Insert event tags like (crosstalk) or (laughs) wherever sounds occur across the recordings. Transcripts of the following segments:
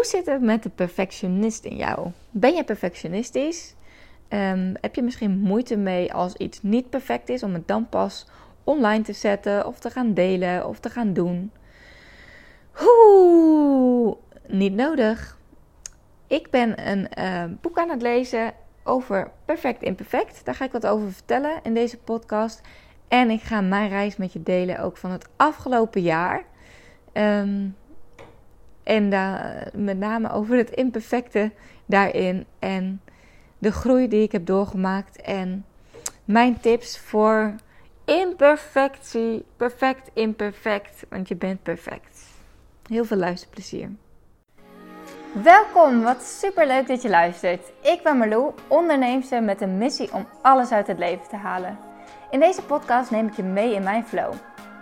Hoe zit het met de perfectionist in jou? Ben je perfectionistisch? Ehm, heb je misschien moeite mee als iets niet perfect is om het dan pas online te zetten of te gaan delen of te gaan doen? Oeh, niet nodig. Ik ben een uh, boek aan het lezen over perfect imperfect. Daar ga ik wat over vertellen in deze podcast. En ik ga mijn reis met je delen ook van het afgelopen jaar. Um, en daar, met name over het imperfecte daarin. En de groei die ik heb doorgemaakt. En mijn tips voor imperfectie. Perfect, imperfect. Want je bent perfect. Heel veel luisterplezier. Welkom, wat super leuk dat je luistert. Ik ben Marlou, onderneemster met een missie om alles uit het leven te halen. In deze podcast neem ik je mee in mijn flow.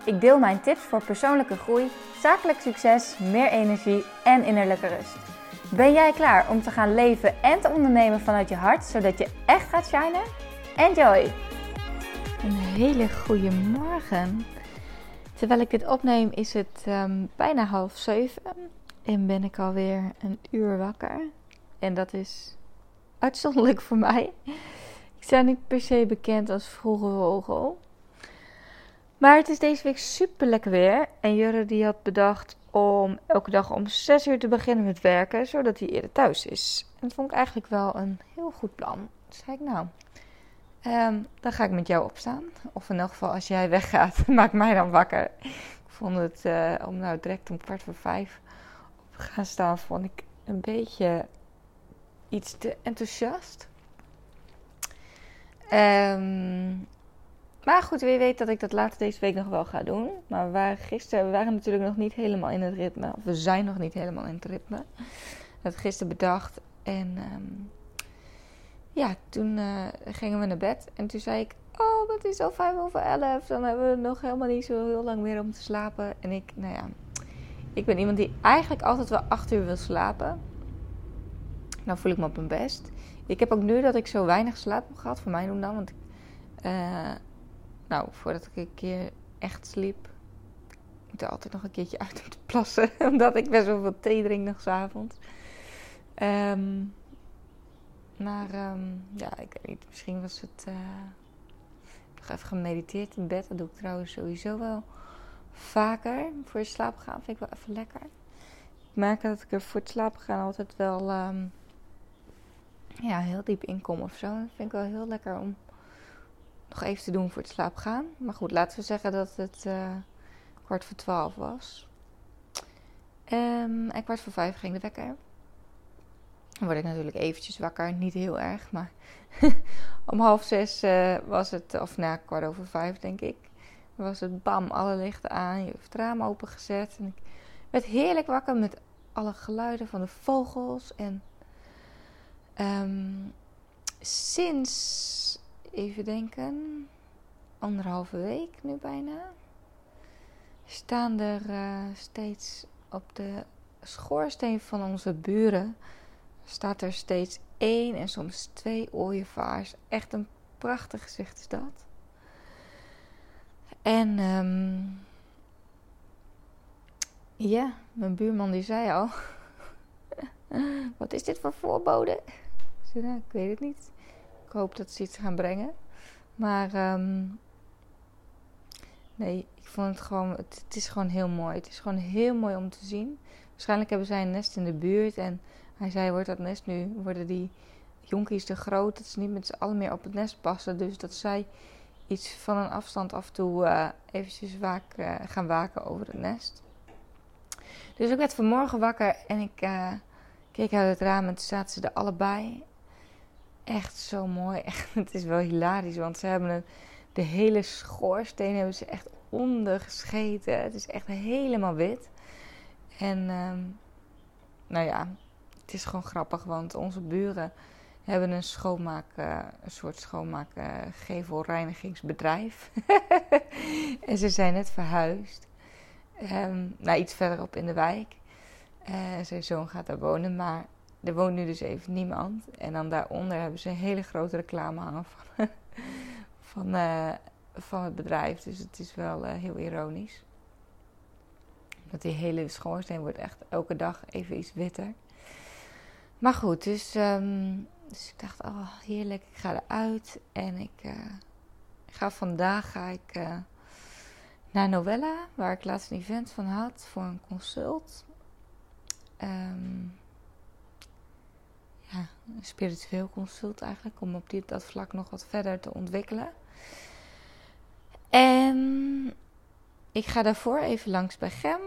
Ik deel mijn tips voor persoonlijke groei, zakelijk succes, meer energie en innerlijke rust. Ben jij klaar om te gaan leven en te ondernemen vanuit je hart, zodat je echt gaat shinen? Enjoy! Een hele goede morgen. Terwijl ik dit opneem is het ehm, bijna half zeven en ben ik alweer een uur wakker. En dat is uitzonderlijk voor mij. Ik sta niet per se bekend als vroege vogel. Maar het is deze week super lekker weer. En Jurre die had bedacht om elke dag om 6 uur te beginnen met werken, zodat hij eerder thuis is. En dat vond ik eigenlijk wel een heel goed plan. Dus zei ik, nou, um, dan ga ik met jou opstaan. Of in elk geval, als jij weggaat, (laughs) maak mij dan wakker. Ik vond het uh, om nou direct om kwart voor vijf op gaan staan, vond ik een beetje iets te enthousiast. Um, maar goed, wie weet dat ik dat later deze week nog wel ga doen. Maar we waren gisteren, we waren natuurlijk nog niet helemaal in het ritme. Of we zijn nog niet helemaal in het ritme. Dat gisteren bedacht. En um, ja, toen uh, gingen we naar bed. En toen zei ik, oh, het is al vijf over elf. Dan hebben we nog helemaal niet zo heel lang meer om te slapen. En ik, nou ja, ik ben iemand die eigenlijk altijd wel acht uur wil slapen. Nou voel ik me op mijn best. Ik heb ook nu dat ik zo weinig slaap heb gehad, voor mij doen dan. Want ik, uh, nou, voordat ik een keer echt sliep, ik moet er altijd nog een keertje uit om te (laughs) plassen. Omdat ik best wel veel thee drink nog s'avonds. Um, maar um, ja, ik weet niet. Misschien was het. Uh, nog even gemediteerd in bed. Dat doe ik trouwens sowieso wel vaker. Voor je slaap gaan vind ik wel even lekker. Ik merk dat ik er voor het slapen gaan altijd wel. Um, ja, heel diep in kom of zo. Dat vind ik wel heel lekker om nog even te doen voor het slaap gaan. Maar goed, laten we zeggen dat het uh, kwart voor twaalf was. Um, en kwart voor vijf ging de wekker. Dan word ik natuurlijk eventjes wakker. Niet heel erg, maar (laughs) om half zes uh, was het, of na kwart over vijf denk ik, was het bam, alle lichten aan. Je hebt het raam opengezet. En ik werd heerlijk wakker met alle geluiden van de vogels. En um, sinds even denken, anderhalve week nu bijna, staan er uh, steeds op de schoorsteen van onze buren, staat er steeds één en soms twee ooievaars. Echt een prachtig gezicht is dat. En um, ja, mijn buurman die zei al, (laughs) wat is dit voor voorbode? Ik nou, ik weet het niet. Ik hoop dat ze iets gaan brengen. Maar um, nee, ik vond het gewoon. Het, is gewoon heel mooi. Het is gewoon heel mooi om te zien. Waarschijnlijk hebben zij een nest in de buurt. En hij zei: Wordt dat nest nu? Worden die jonkies te groot? Dat ze niet met z'n allen meer op het nest passen. Dus dat zij iets van een afstand af toe uh, eventjes waak, uh, gaan waken over het nest. Dus ik werd vanmorgen wakker en ik uh, keek uit het raam en toen zaten ze er allebei echt zo mooi. (laughs) Echt, het is wel hilarisch, want ze hebben het, de hele schoorsteen hebben ze echt ondergescheten. Het is echt helemaal wit. En um, nou ja, het is gewoon grappig, want onze buren hebben een schoonmaak, uh, een soort schoonmaak uh, (laughs) en ze zijn net verhuisd. Um, nou, iets verderop in de wijk. Uh, zijn zoon gaat daar wonen, maar er woont nu dus even niemand. En dan daaronder hebben ze een hele grote reclame hangen van, (laughs) van, uh, van het bedrijf. Dus het is wel uh, heel ironisch. Dat die hele schoorsteen wordt echt elke dag even iets witter. Maar goed, dus, ehm, dus ik dacht, oh heerlijk, ik ga eruit. En ik, uh, ga vandaag ga ik, naar Novella, waar ik laatst een event van had voor een consult. Um, ja, spiritueel consult eigenlijk, om op dit, dat vlak nog wat verder te ontwikkelen. En ik ga daarvoor even langs bij Gem.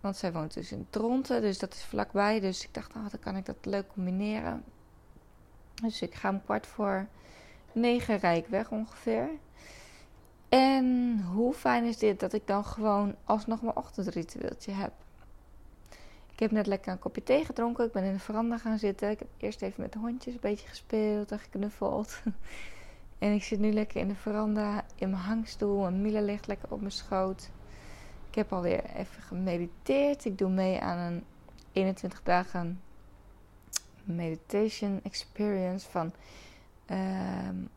Want zij woont dus in Tronte, dus dat is vlakbij. Dus ik dacht, nou, dan kan ik dat leuk combineren. Dus ik ga om kwart voor negen rijk weg ongeveer. En hoe fijn is dit dat ik dan gewoon alsnog mijn ochtendritueeltje heb. Ik heb net lekker een kopje thee gedronken. Ik ben in de veranda gaan zitten. Ik heb eerst even met de hondjes een beetje gespeeld en geknuffeld. (laughs) en ik zit nu lekker in de veranda in mijn hangstoel. En Mila ligt lekker op mijn schoot. Ik heb alweer even gemediteerd. Ik doe mee aan een 21 dagen meditation experience van um,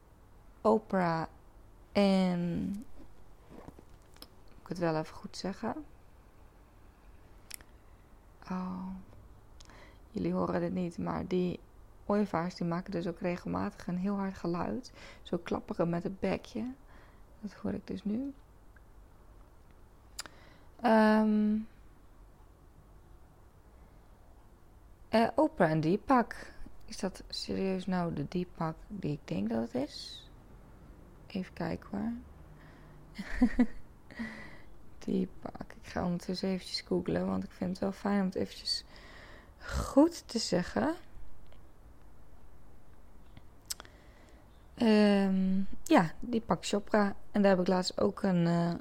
Oprah en. Ik het wel even goed zeggen? Jullie horen het niet, maar die ooievaars die maken dus ook regelmatig een heel hard geluid. Zo klapperen met het bekje. Dat hoor ik dus nu. Um, uh, Oprah en Deepak. Is dat serieus nou de Deepak die ik denk dat het is? Even kijken hoor. (laughs) Deepak. Ik ga ondertussen eventjes googlen, want ik vind het wel fijn om het eventjes goed te zeggen. Um, ja, Deepak Chopra. En daar heb ik laatst ook een... Uh,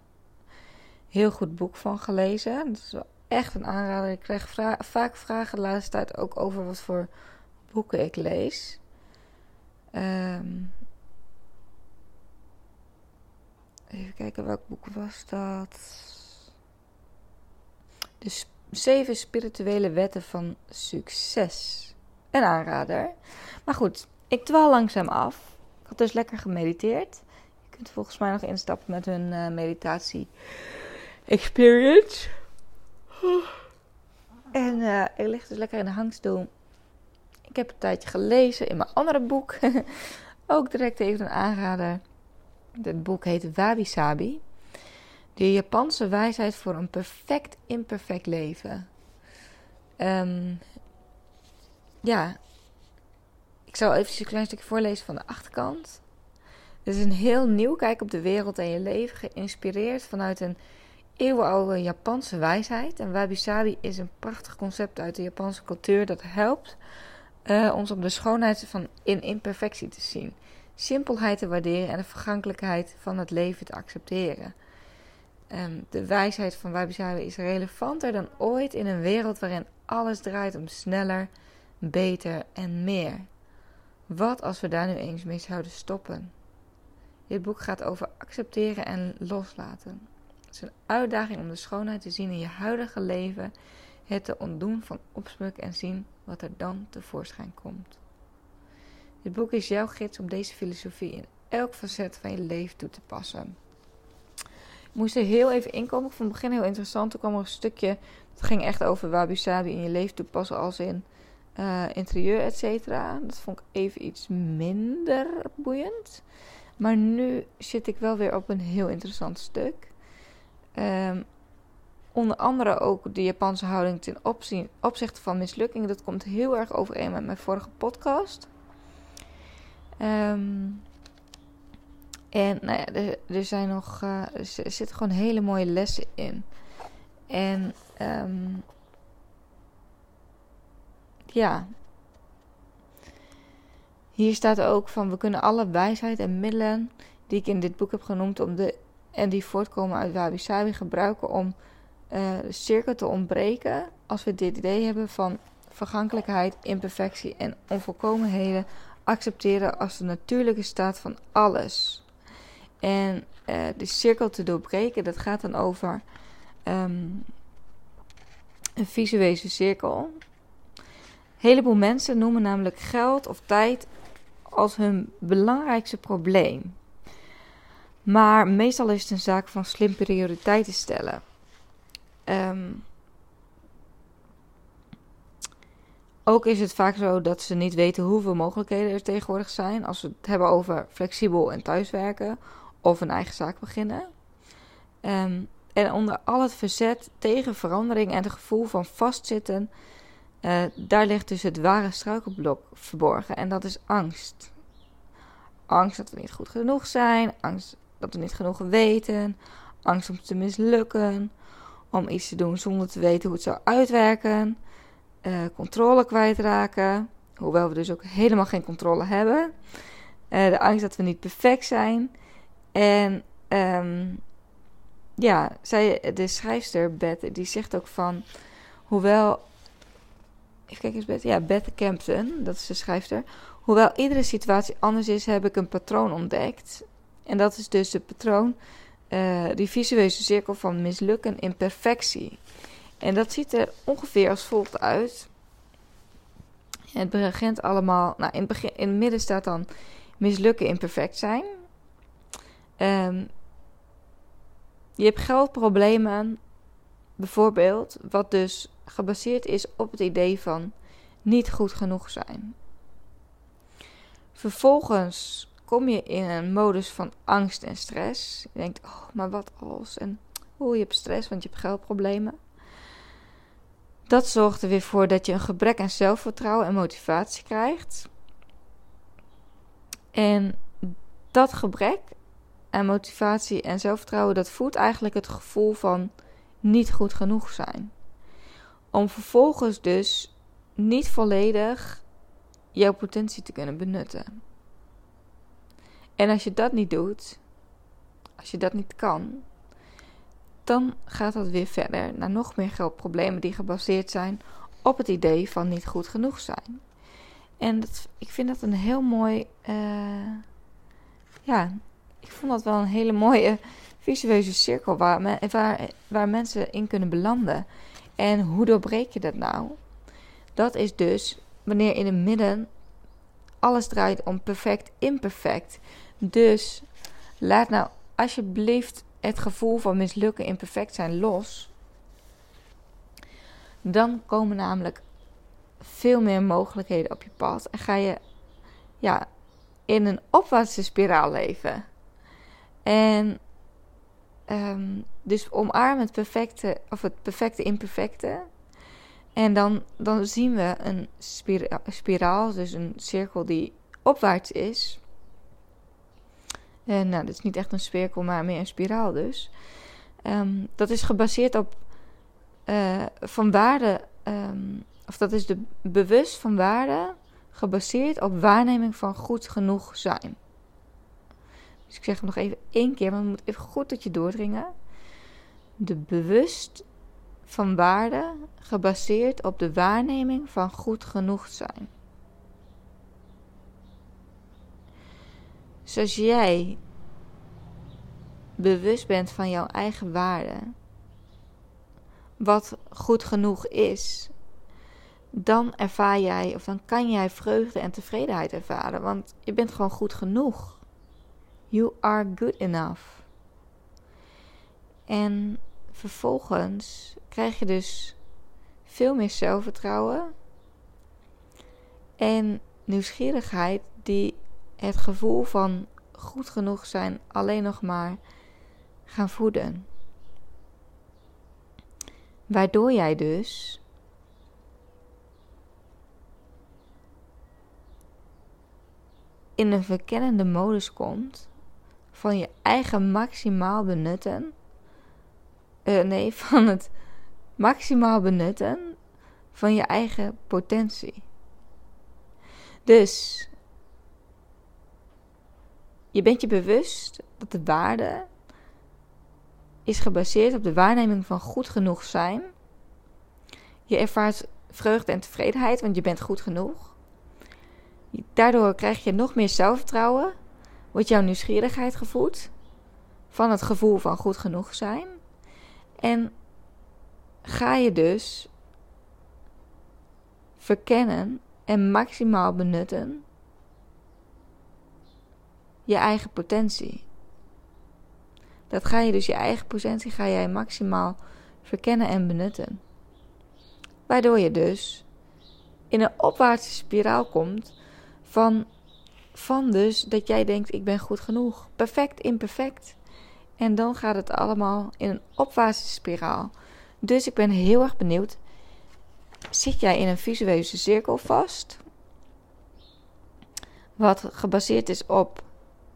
heel goed boek van gelezen. Dat is wel echt een aanrader. Ik krijg vaak vragen de laatste tijd ook over wat voor boeken ik lees. Um, even kijken, welk boek was dat? De zeven spirituele wetten van succes. Een aanrader. Maar goed, ik dwaal langzaam af. Ik had dus lekker gemediteerd. Je kunt volgens mij nog instappen met hun uh, meditatie experience. En uh, ik lig dus lekker in de hangstoel. Ik heb een tijdje gelezen in mijn andere boek. (laughs) Ook direct even een aanrader. Het boek heet Wabi Sabi. De Japanse wijsheid voor een perfect imperfect leven. Um, ja, ik zal even een klein stukje voorlezen van de achterkant. Het is een heel nieuw kijk op de wereld en je leven, geïnspireerd vanuit een eeuwenoude Japanse wijsheid. En wabi sabi is een prachtig concept uit de Japanse cultuur dat helpt uh, ons om de schoonheid van in imperfectie te zien, simpelheid te waarderen en de vergankelijkheid van het leven te accepteren. Um, de wijsheid van wabi sabi is relevanter dan ooit in een wereld waarin alles draait om sneller, beter en meer. Wat als we daar nu eens mee zouden stoppen? Dit boek gaat over accepteren en loslaten. Het is een uitdaging om de schoonheid te zien in je huidige leven, het te ontdoen van opsmuk en zien wat er dan tevoorschijn komt. Dit boek is jouw gids om deze filosofie in elk facet van je leven toe te passen. Ik moest er heel even inkomen. Ik vond het begin heel interessant. Toen kwam er een stukje. Het ging echt over wabi sabi in je leven toepassen als in uh, interieur, et cetera. Dat vond ik even iets minder boeiend. Maar nu zit ik wel weer op een heel interessant stuk. Um, onder andere ook de Japanse houding ten opzichte van mislukkingen. Dat komt heel erg overeen met mijn vorige podcast. Um, en nou ja, er, er zijn nog, uh, er zitten gewoon hele mooie lessen in. En um, ja, hier staat ook van we kunnen alle wijsheid en middelen die ik in dit boek heb genoemd om de en die voortkomen uit wabi sabi gebruiken om uh, de cirkel te ontbreken. Als we dit idee hebben van vergankelijkheid, imperfectie en onvolkomenheden accepteren als de natuurlijke staat van alles. En uh, de cirkel te doorbreken, dat gaat dan over um, een visuele cirkel. Heleboel mensen noemen namelijk geld of tijd als hun belangrijkste probleem. Maar meestal is het een zaak van slim prioriteiten stellen. Um, Ook is het vaak zo dat ze niet weten hoeveel mogelijkheden er tegenwoordig zijn als we het hebben over flexibel en thuiswerken of een eigen zaak beginnen. Um, en onder al het verzet tegen verandering en het gevoel van vastzitten, uh, daar ligt dus het ware struikelblok verborgen. En dat is angst. Angst dat we niet goed genoeg zijn, angst dat we niet genoeg weten, angst om te mislukken, om iets te doen zonder te weten hoe het zou uitwerken, uh, controle kwijtraken, hoewel we dus ook helemaal geen controle hebben, uh, de angst dat we niet perfect zijn. En um, ja, zij, de schrijfster Beth, die zegt ook van, hoewel, even kijken eens Beth, ja, Beth Campton, dat is de schrijfster, hoewel iedere situatie anders is, heb ik een patroon ontdekt. En dat is dus het patroon, uh, die visuele cirkel van mislukken in perfectie. En dat ziet er ongeveer als volgt uit. Het begint allemaal, nou in het, begin, in het midden staat dan mislukken imperfect zijn. Um, je hebt geldproblemen, bijvoorbeeld, wat dus gebaseerd is op het idee van niet goed genoeg zijn. Vervolgens kom je in een modus van angst en stress. Je denkt, oh, maar wat als? En oh, je hebt stress, want je hebt geldproblemen. Dat zorgt er weer voor dat je een gebrek aan zelfvertrouwen en motivatie krijgt. En dat gebrek en motivatie en zelfvertrouwen, dat voedt eigenlijk het gevoel van niet goed genoeg zijn. Om vervolgens dus niet volledig jouw potentie te kunnen benutten. En als je dat niet doet, als je dat niet kan, dan gaat dat weer verder naar nog meer geldproblemen die gebaseerd zijn op het idee van niet goed genoeg zijn. En dat, ik vind dat een heel mooi, uh, ja, ik vond dat wel een hele mooie visuele cirkel waar, waar, waar mensen in kunnen belanden. En hoe doorbreek je dat nou? Dat is dus wanneer in het midden alles draait om perfect imperfect. Dus laat nou alsjeblieft het gevoel van mislukken imperfect zijn los. Dan komen namelijk veel meer mogelijkheden op je pad. En ga je ja, in een opwaartse spiraal leven. En um, dus omarm het perfecte, of het perfecte imperfecte. En dan, dan zien we een spiraal, dus een cirkel die opwaarts is. En nou, dat is niet echt een cirkel, maar meer een spiraal dus. Um, dat is gebaseerd op uh, van waarde, um, of dat is de bewust van waarde, gebaseerd op waarneming van goed genoeg zijn. Dus ik zeg hem nog even één keer, want het moet even goed tot je doordringen. De bewust van waarde gebaseerd op de waarneming van goed genoeg zijn. Zoals jij bewust bent van jouw eigen waarde, wat goed genoeg is, dan ervaar jij, of dan kan jij vreugde en tevredenheid ervaren, want je bent gewoon goed genoeg. You are good enough. En vervolgens krijg je dus veel meer zelfvertrouwen en nieuwsgierigheid die het gevoel van goed genoeg zijn alleen nog maar gaan voeden. Waardoor jij dus in een verkennende modus komt van je eigen maximaal benutten. Uh, nee, (laughs) van het maximaal benutten van je eigen potentie. Dus je bent je bewust dat de waarde is gebaseerd op de waarneming van goed genoeg zijn. Je ervaart vreugde en tevredenheid, want je bent goed genoeg. Daardoor krijg je nog meer zelfvertrouwen wordt jouw nieuwsgierigheid gevoed van het gevoel van goed genoeg zijn. En ga je dus verkennen en maximaal benutten je eigen potentie. Dat ga je dus je eigen potentie ga jij maximaal verkennen en benutten. Waardoor je dus in een opwaartse spiraal komt van, van dus dat jij denkt ik ben goed genoeg. Perfect, imperfect. En dan gaat het allemaal in een opwaartse spiraal. Dus ik ben heel erg benieuwd. Zit jij in een visuele cirkel vast? Wat gebaseerd is op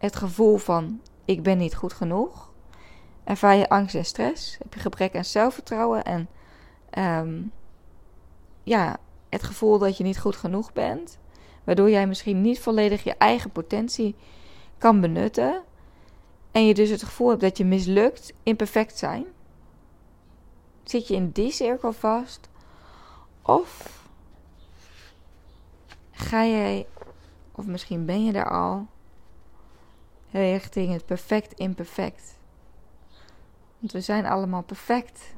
het gevoel van ik ben niet goed genoeg. Ervaar je angst en stress? Heb je gebrek aan zelfvertrouwen en ehm, ja, het gevoel dat je niet goed genoeg bent? Waardoor jij misschien niet volledig je eigen potentie kan benutten. En je dus het gevoel hebt dat je mislukt in perfect zijn. Zit je in die cirkel vast? Of ga jij, of misschien ben je er al, richting het perfect imperfect? Want we zijn allemaal perfect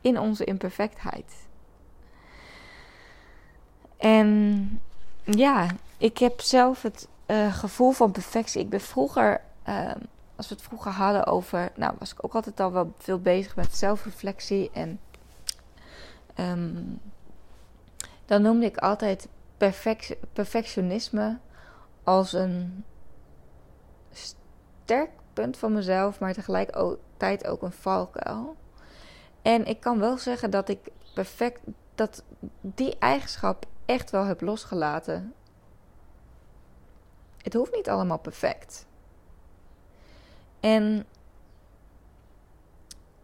in onze imperfectheid. En ja, ik heb zelf het uh, gevoel van perfectie. Ik ben vroeger, uh, als we het vroeger hadden over, nou was ik ook altijd al wel veel bezig met zelfreflectie. En um, dan noemde ik altijd perfect, perfectionisme als een sterk punt van mezelf, maar tegelijkertijd ook een valkuil. En ik kan wel zeggen dat ik perfect, dat die eigenschap echt wel heb losgelaten. Het hoeft niet allemaal perfect. En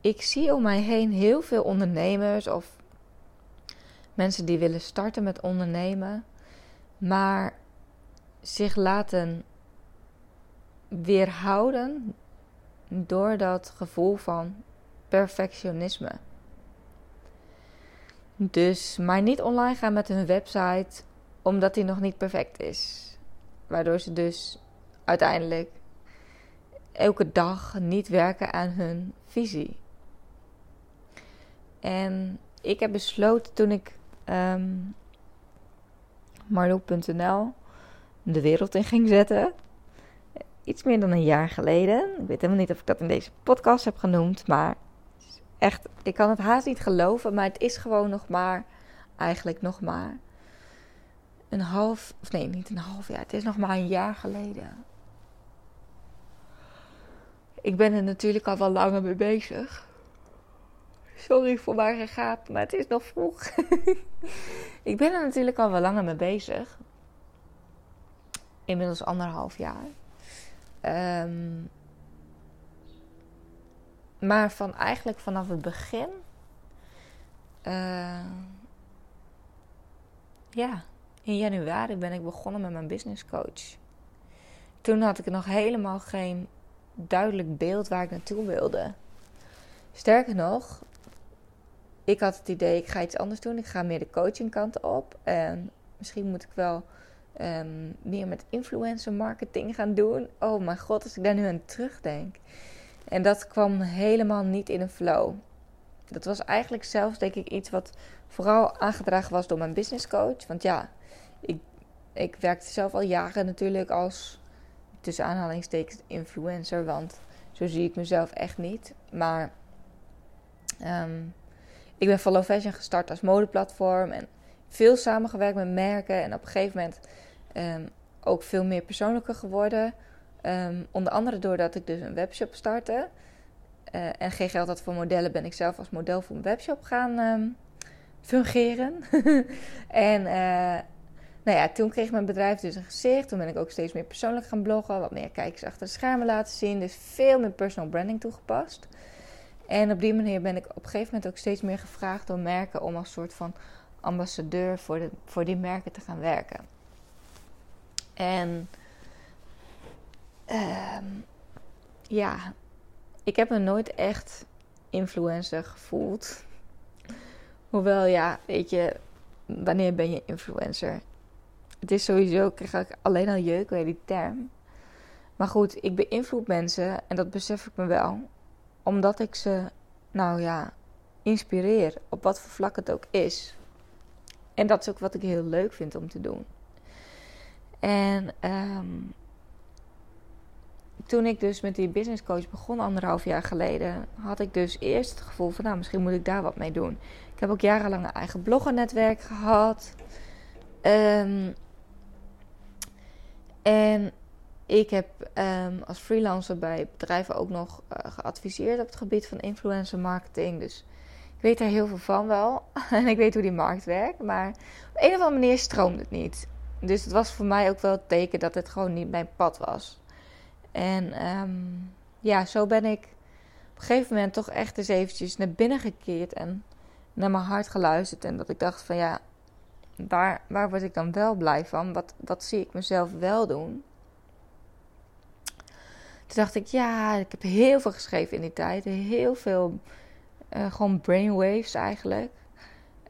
ik zie om mij heen heel veel ondernemers of mensen die willen starten met ondernemen, maar zich laten weerhouden door dat gevoel van perfectionisme. Dus, maar niet online gaan met hun website omdat die nog niet perfect is. Waardoor ze dus uiteindelijk elke dag niet werken aan hun visie. En ik heb besloten toen ik um, de wereld in ging zetten. Iets meer dan een jaar geleden. Ik weet helemaal niet of ik dat in deze podcast heb genoemd, maar echt, ik kan het haast niet geloven, maar het is gewoon nog maar, eigenlijk nog maar een half, of nee, niet een half jaar, het is nog maar een jaar geleden. Ik ben er natuurlijk al wel langer mee bezig. Sorry voor mijn gegaap, maar het is nog vroeg. (laughs) ik ben er natuurlijk al wel langer mee bezig. Inmiddels anderhalf jaar. Um, maar van eigenlijk vanaf het begin. Uh, ja, in januari ben ik begonnen met mijn business coach. Toen had ik nog helemaal geen duidelijk beeld waar ik naartoe wilde. Sterker nog, ik had het idee, ik ga iets anders doen. Ik ga meer de coachingkant op. En misschien moet ik wel um, meer met influencer marketing gaan doen. Oh mijn god, als ik daar nu aan terugdenk. En dat kwam helemaal niet in een flow. Dat was eigenlijk zelfs, denk ik, iets wat vooral aangedragen was door mijn business coach. Want ja, ik, ik werkte zelf al jaren natuurlijk als tussen aanhalingstekens influencer. Want zo zie ik mezelf echt niet. Maar um, ik ben Follow Fashion gestart als modeplatform. En veel samengewerkt met merken. En op een gegeven moment um, ook veel meer persoonlijker geworden. Um, onder andere doordat ik dus een webshop startte. Uh, en geen geld had voor modellen, ben ik zelf als model voor een webshop gaan um, fungeren. (laughs) en uh, nou ja, toen kreeg mijn bedrijf dus een gezicht. Toen ben ik ook steeds meer persoonlijk gaan bloggen. Wat meer kijkers achter de schermen laten zien. Dus veel meer personal branding toegepast. En op die manier ben ik op een gegeven moment ook steeds meer gevraagd door merken om als soort van ambassadeur voor, de, voor die merken te gaan werken. En uh, ja, ik heb me nooit echt influencer gevoeld. Hoewel, ja, weet je, wanneer ben je influencer? Het is sowieso, ik krijg alleen al jeuk bij die term. Maar goed, ik beïnvloed mensen en dat besef ik me wel. Omdat ik ze, nou ja, inspireer. Op wat voor vlak het ook is. En dat is ook wat ik heel leuk vind om te doen. En um, toen ik dus met die business coach begon, anderhalf jaar geleden, had ik dus eerst het gevoel van, nou, misschien moet ik daar wat mee doen. Ik heb ook jarenlang een eigen bloggernetwerk gehad. Ehm, en ik heb ehm, als freelancer bij bedrijven ook nog uh, geadviseerd op het gebied van influencer marketing. Dus ik weet er heel veel van wel. (laughs) en ik weet hoe die markt werkt. Maar op een of andere manier stroomt het niet. Dus het was voor mij ook wel het teken dat het gewoon niet mijn pad was. En um, ja, zo ben ik op een gegeven moment toch echt eens eventjes naar binnen gekeerd en naar mijn hart geluisterd. En dat ik dacht van ja, waar, waar word ik dan wel blij van? Wat, wat zie ik mezelf wel doen? Toen dacht ik, ja, ik heb heel veel geschreven in die tijd. Heel veel, uh, gewoon brainwaves eigenlijk.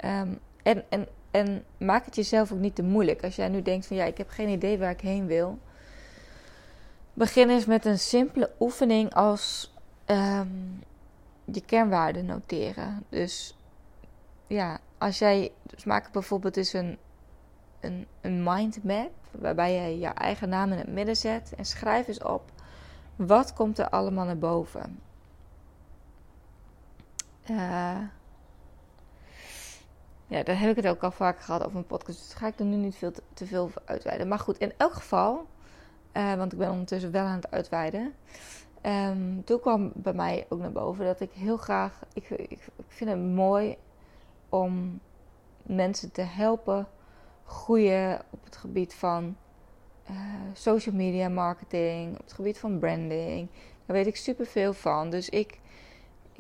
Um, en, en, en maak het jezelf ook niet te moeilijk. Als jij nu denkt van, ja, ik heb geen idee waar ik heen wil. Begin eens met een simpele oefening als um, je kernwaarden noteren. Dus ja, als jij, dus maak bijvoorbeeld eens een, een, een mindmap. Waarbij je je eigen naam in het midden zet. En schrijf eens op wat komt er allemaal naar boven? Uh, ja, daar heb ik het ook al vaak gehad over een podcast. Dus ga ik er nu niet veel te, veel uitweiden. Maar goed, in elk geval, uh, want ik ben ondertussen wel aan het uitweiden. Um, toen kwam bij mij ook naar boven dat ik heel graag. Ik, ik, vind het mooi om mensen te helpen groeien op het gebied van uh, social media marketing, op het gebied van branding. Daar weet ik super veel van. Dus ik,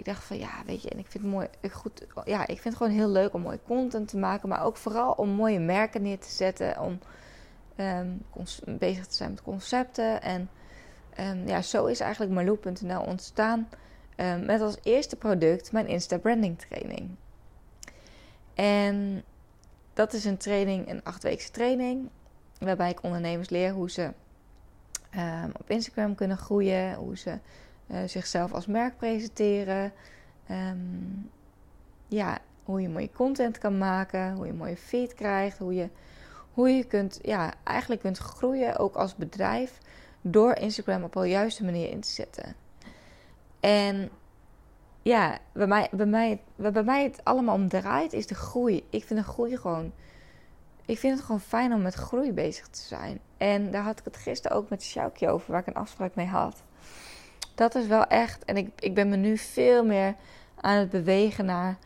ik dacht van ja, weet je, en ik vind het mooi, goed, ja, ik vind het gewoon heel leuk om mooie content te maken, maar ook vooral om mooie merken neer te zetten, om um, bezig te zijn met concepten. En um, ja, zo is eigenlijk Marloe.nl ontstaan um, met als eerste product mijn Insta Branding training. En dat is een training, een achtweekse training. Waarbij ik ondernemers leer hoe ze op Instagram kunnen groeien, hoe ze uh, zichzelf als merk presenteren. Um, ja, hoe je mooie content kan maken, hoe je mooie feed krijgt, hoe je, hoe je kunt, ja, eigenlijk kunt groeien ook als bedrijf door Instagram op de juiste manier in te zetten. En ja, bij mij, bij mij, waar bij mij het allemaal om draait, is de groei. Ik vind de groei gewoon ik vind het gewoon fijn om met groei bezig te zijn. En daar had ik het gisteren ook met Sjoukje over, waar ik een afspraak mee had. Dat is wel echt. En ik, ik ben me nu veel meer aan het bewegen naar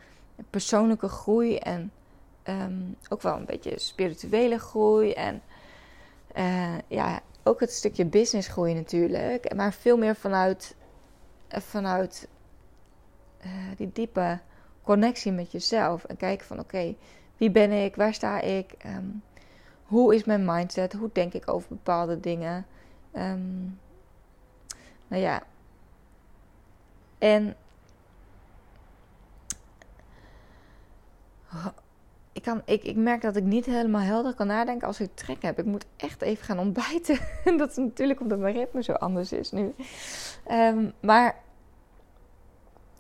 persoonlijke groei. En ehm, ook wel een beetje spirituele groei. En uh, ja, ook het stukje business groei natuurlijk. Maar veel meer vanuit, eh, vanuit uh, die diepe connectie met jezelf. En kijken van oké, wie ben ik? Waar sta ik? Ehm, hoe is mijn mindset? Hoe denk ik over bepaalde dingen? Um, nou ja. En ik, kan, ik, ik merk dat ik niet helemaal helder kan nadenken als ik trek heb. Ik moet echt even gaan ontbijten. (laughs) dat is natuurlijk omdat mijn ritme zo anders is nu. Um, maar,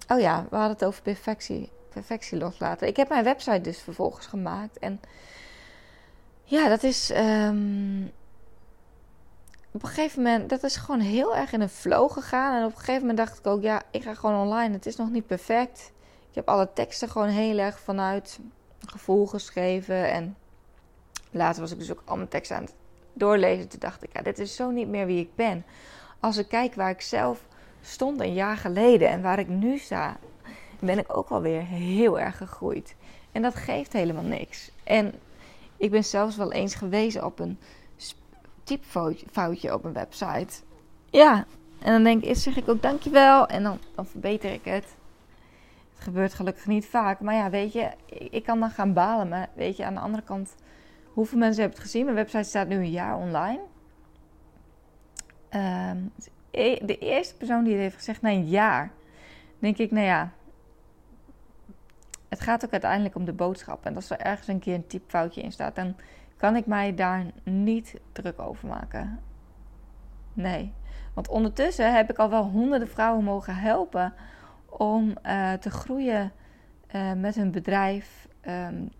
oh ja, we hadden het over perfectie perfectie loslaten. Ik heb mijn website dus vervolgens gemaakt. En ja, dat is. Um, op een gegeven moment, dat is gewoon heel erg in een flow gegaan. En op een gegeven moment dacht ik ook, ja, ik ga gewoon online. Het is nog niet perfect. Ik heb alle teksten gewoon heel erg vanuit gevoel geschreven. En later was ik dus ook al mijn teksten aan het doorlezen. Toen dacht ik, ja, dit is zo niet meer wie ik ben. Als ik kijk waar ik zelf stond een jaar geleden en waar ik nu sta ben ik ook alweer heel erg gegroeid. En dat geeft helemaal niks. En ik ben zelfs wel eens gewezen op een typfoutje op een website. Ja, en dan denk ik, zeg ik ook dankjewel. En dan, dan verbeter ik het. Het gebeurt gelukkig niet vaak. Maar ja, weet je, ik kan dan gaan balen. Maar weet je, aan de andere kant, hoeveel mensen hebben het gezien? Mijn website staat nu een jaar online. Ehm, de eerste persoon die het heeft gezegd na een jaar, denk ik, nou ja, het gaat ook uiteindelijk om de boodschap. En als er ergens een keer een typfoutje in staat, dan kan ik mij daar niet druk over maken. Nee. Want ondertussen heb ik al wel honderden vrouwen mogen helpen om uh, te groeien uh, met hun bedrijf um,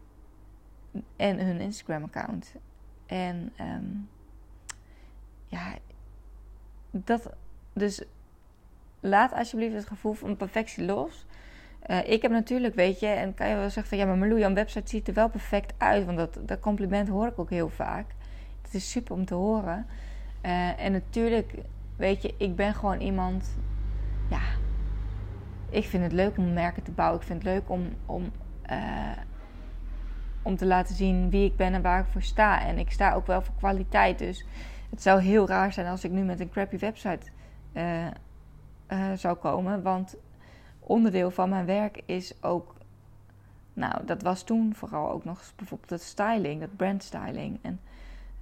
en hun Instagram-account. En um, ja, dat. Dus laat alsjeblieft het gevoel van perfectie los. Uh, ik heb natuurlijk, weet je, en kan je wel zeggen van ja, maar Marlou, jouw website ziet er wel perfect uit. Want dat, dat compliment hoor ik ook heel vaak. Het is super om te horen. Uh, en natuurlijk, weet je, ik ben gewoon iemand, ja, ik vind het leuk om merken te bouwen. Ik vind het leuk om, om, uh, om te laten zien wie ik ben en waar ik voor sta. En ik sta ook wel voor kwaliteit. Dus het zou heel raar zijn als ik nu met een crappy website zou komen. Want onderdeel van mijn werk is ook. Nou, dat was toen vooral ook nog bijvoorbeeld het styling, dat brandstyling. En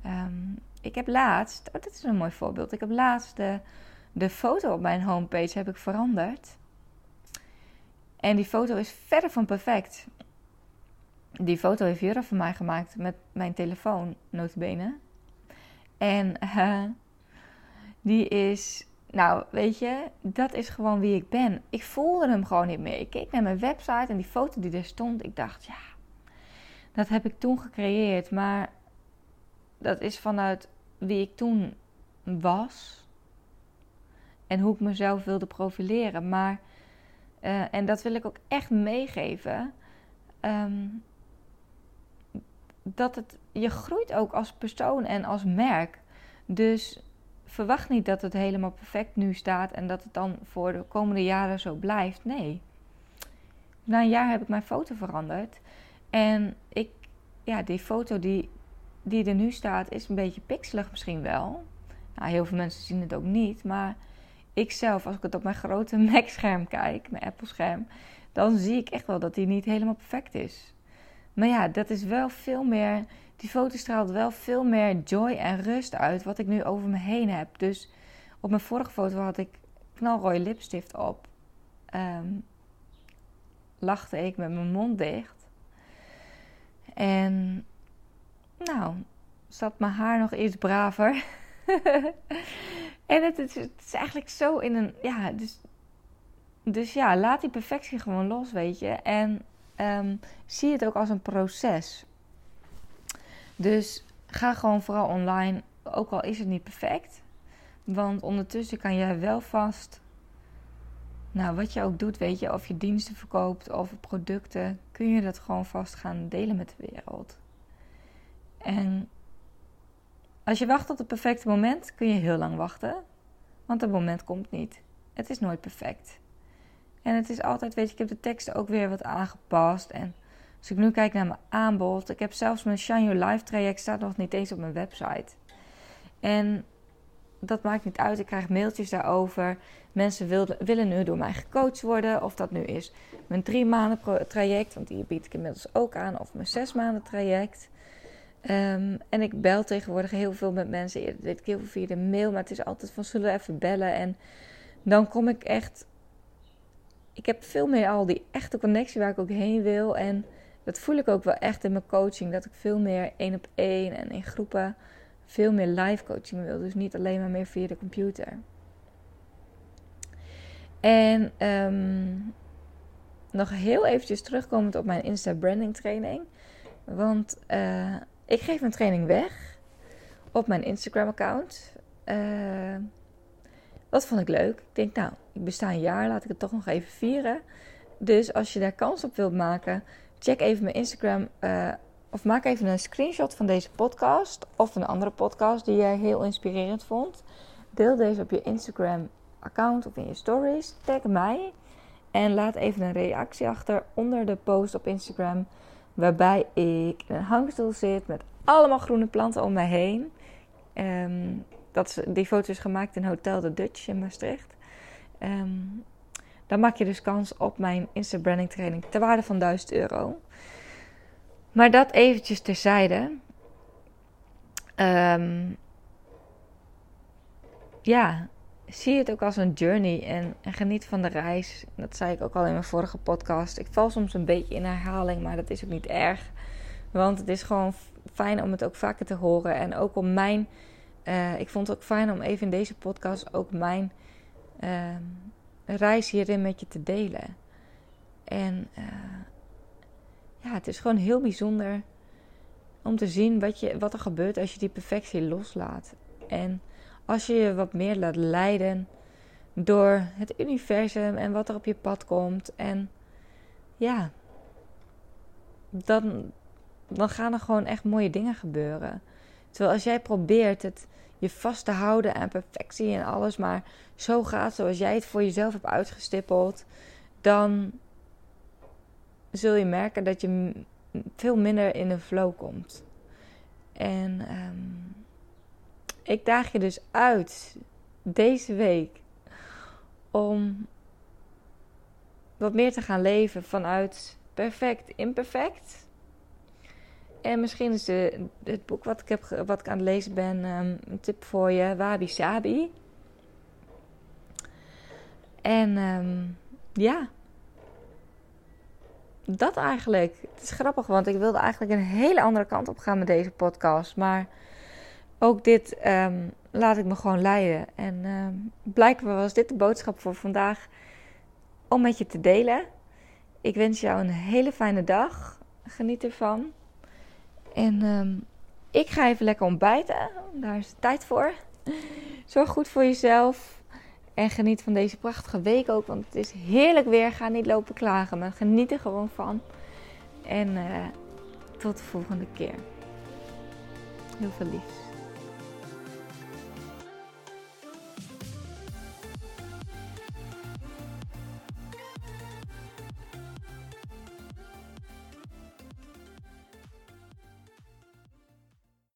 um, ik heb laatst, oh, dit is een mooi voorbeeld. Ik heb laatst de, de foto op mijn homepage heb ik veranderd. En die foto is verder van perfect. Die foto heeft Jurre van mij gemaakt met mijn telefoon, notabene. En uh, die is, nou weet je, dat is gewoon wie ik ben. Ik voelde hem gewoon niet meer. Ik keek naar mijn website en die foto die er stond, ik dacht, ja, dat heb ik toen gecreëerd. Maar dat is vanuit wie ik toen was en hoe ik mezelf wilde profileren. Maar, uh, en dat wil ik ook echt meegeven. Um, dat het, je groeit ook als persoon en als merk. Dus verwacht niet dat het helemaal perfect nu staat en dat het dan voor de komende jaren zo blijft. Nee. Na een jaar heb ik mijn foto veranderd. En ik, ja, die foto die, die er nu staat, is een beetje pixelig misschien wel. Nou, heel veel mensen zien het ook niet. Maar ik zelf, als ik het op mijn grote (laughs) Mac-scherm kijk, mijn Apple-scherm, dan zie ik echt wel dat die niet helemaal perfect is. Maar ja, dat is wel veel meer. Die foto straalt wel veel meer joy en rust uit. Wat ik nu over me heen heb. Dus op mijn vorige foto had ik knalrooie lipstift op. Um, lachte ik met mijn mond dicht. En nou, zat mijn haar nog iets braver. (laughs) en het is, eigenlijk zo in een. Ja, dus, dus ja, laat die perfectie gewoon los, weet je. En um, zie het ook als een proces. Dus ga gewoon vooral online, ook al is het niet perfect. Want ondertussen kan jij wel vast, nou wat je ook doet, weet je, of je diensten verkoopt of producten, kun je dat gewoon vast gaan delen met de wereld. En als je wacht op het perfecte moment, kun je heel lang wachten, want het moment komt niet. Het is nooit perfect. En het is altijd, weet je, ik heb de teksten ook weer wat aangepast. En als ik nu kijk naar mijn aanbod, ik heb zelfs mijn Shine Your Life traject staat nog niet eens op mijn website. En dat maakt niet uit. Ik krijg mailtjes daarover. Mensen wilden, willen nu door mij gecoacht worden. Of dat nu is mijn drie maanden traject, want die bied ik inmiddels ook aan. Of mijn zes maanden traject. Um, en ik bel tegenwoordig heel veel met mensen. Eerder deed ik heel veel via de mail. Maar het is altijd van zullen we even bellen. En dan kom ik echt ik heb veel meer al die echte connectie waar ik ook heen wil. En dat voel ik ook wel echt in mijn coaching. Dat ik veel meer één op één en in groepen veel meer live coaching wil. Dus niet alleen maar meer via de computer. En um, nog heel eventjes terugkomend op mijn Insta branding training. Want uh, ik geef mijn training weg op mijn Instagram account. Uh, dat vond ik leuk. Ik denk, nou, ik besta een jaar, laat ik het toch nog even vieren. Dus als je daar kans op wilt maken, check even mijn Instagram. Uh, of maak even een screenshot van deze podcast. Of een andere podcast die jij heel inspirerend vond. Deel deze op je Instagram account of in je stories. Tag mij. En laat even een reactie achter onder de post op Instagram. Waarbij ik in een hangstoel zit met allemaal groene planten om mij heen. Um, dat die foto is gemaakt in Hotel de Dutch in Maastricht. Um, dan maak je dus kans op mijn Insta Branding training ter waarde van 1000 euro. Maar dat eventjes terzijde. Um, ja, zie het ook als een journey en, en, geniet van de reis. Dat zei ik ook al in mijn vorige podcast. Ik val soms een beetje in herhaling, maar dat is ook niet erg. Want het is gewoon fijn om het ook vaker te horen. En ook om mijn uh, ik vond het ook fijn om even in deze podcast ook mijn uh, reis hierin met je te delen. En uh, ja, het is gewoon heel bijzonder om te zien wat, je, wat er gebeurt als je die perfectie loslaat. En als je je wat meer laat leiden door het universum en wat er op je pad komt. En ja, dan, dan gaan er gewoon echt mooie dingen gebeuren. Terwijl als jij probeert het je vast te houden aan perfectie en alles, maar zo gaat zoals jij het voor jezelf hebt uitgestippeld, dan zul je merken dat je veel minder in de flow komt. En um, ik daag je dus uit deze week om wat meer te gaan leven vanuit perfect, imperfect. En misschien is de, het boek wat ik, heb, wat ik aan het lezen ben um, een tip voor je, Wabi Sabi. En um, ja, dat eigenlijk. Het is grappig, want ik wilde eigenlijk een hele andere kant op gaan met deze podcast. Maar ook dit um, laat ik me gewoon leiden. En blijkbaar was dit de boodschap voor vandaag om met je te delen. Ik wens jou een hele fijne dag. Geniet ervan. En um, ik ga even lekker ontbijten. Daar is tijd voor. Zorg goed voor jezelf. En geniet van deze prachtige week ook. Want het is heerlijk weer. Ga niet lopen klagen. Maar geniet er gewoon van. En uh, tot de volgende keer. Heel veel liefs.